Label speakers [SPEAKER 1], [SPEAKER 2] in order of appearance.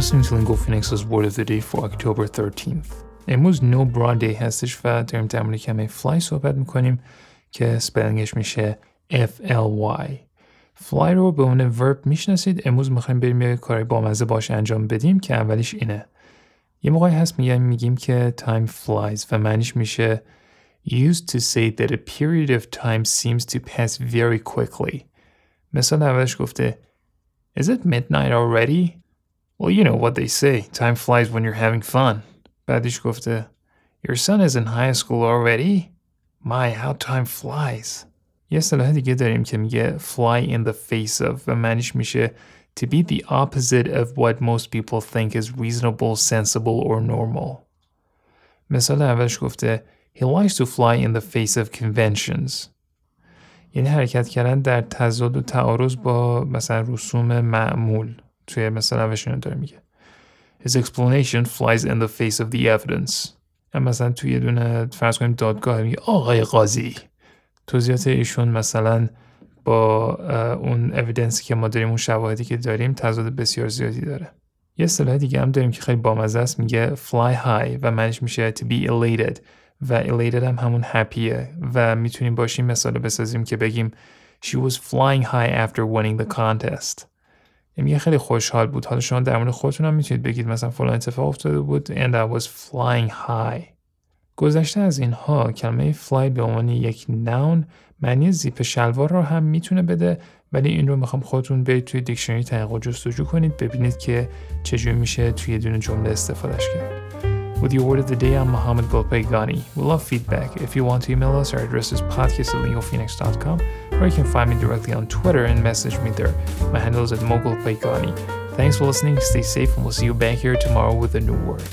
[SPEAKER 1] listening to Lingo Phoenix's Word of the Day for October 13th. امروز نو براد دی هستش و داریم در مورد کمی فلای صحبت میکنیم که سپلنگش میشه F-L-Y فلای رو به عنوان ورب میشناسید امروز میخوایم بریم یه کاری بامزه باش انجام بدیم که اولیش اینه یه موقعی هست میگیم میگیم که time flies و معنیش میشه used to say that a period of time seems to pass very quickly مثال اولش گفته Is it midnight already? Well, you know what they say. Time flies when you're having fun. بعدش گفته Your son is in high school already? My, how time flies. یه صلاح دیگه داریم که میگه fly in the face of و معنیش میشه to be the opposite of what most people think is reasonable, sensible or normal. مثال اولش گفته He likes to fly in the face of conventions. یعنی حرکت کردن در تضاد و تعارض با مثلا رسوم معمول توی مثلا اولشون داره میگه. His explanation flies in the face of the evidence. مثلا توی یه دونه فرض کنیم دادگاه میگه آقای قاضی. توضیحات ایشون مثلا با اون اویدنسی که ما داریم اون شواهدی که داریم تضاد بسیار زیادی داره. یه اصطلاح دیگه هم داریم که خیلی بامزه است میگه fly high و معنیش میشه to be elated. و elated هم همون هپیه و می‌تونیم باشیم مثال بسازیم که بگیم She was flying high after winning the contest. یعنی خیلی خوشحال بود حالا شما در مورد خودتون هم می‌تونید بگید مثلا فلان اتفاق افتاده بود and I was flying high گذشته از اینها کلمه fly به عنوان یک نون معنی زیپ شلوار رو هم می‌تونه بده ولی این رو می‌خوام خودتون برید توی دیکشنری تحقیق جستجو کنید ببینید که چجوری میشه توی دونه جمله استفادهش کرد With your word of the day, I'm Mohammed Golpaygani. We love feedback. If you want to email us, our address is podcast at or you can find me directly on Twitter and message me there. My handle is at Mogul MoeGolpayegani. Thanks for listening, stay safe, and we'll see you back here tomorrow with a new word.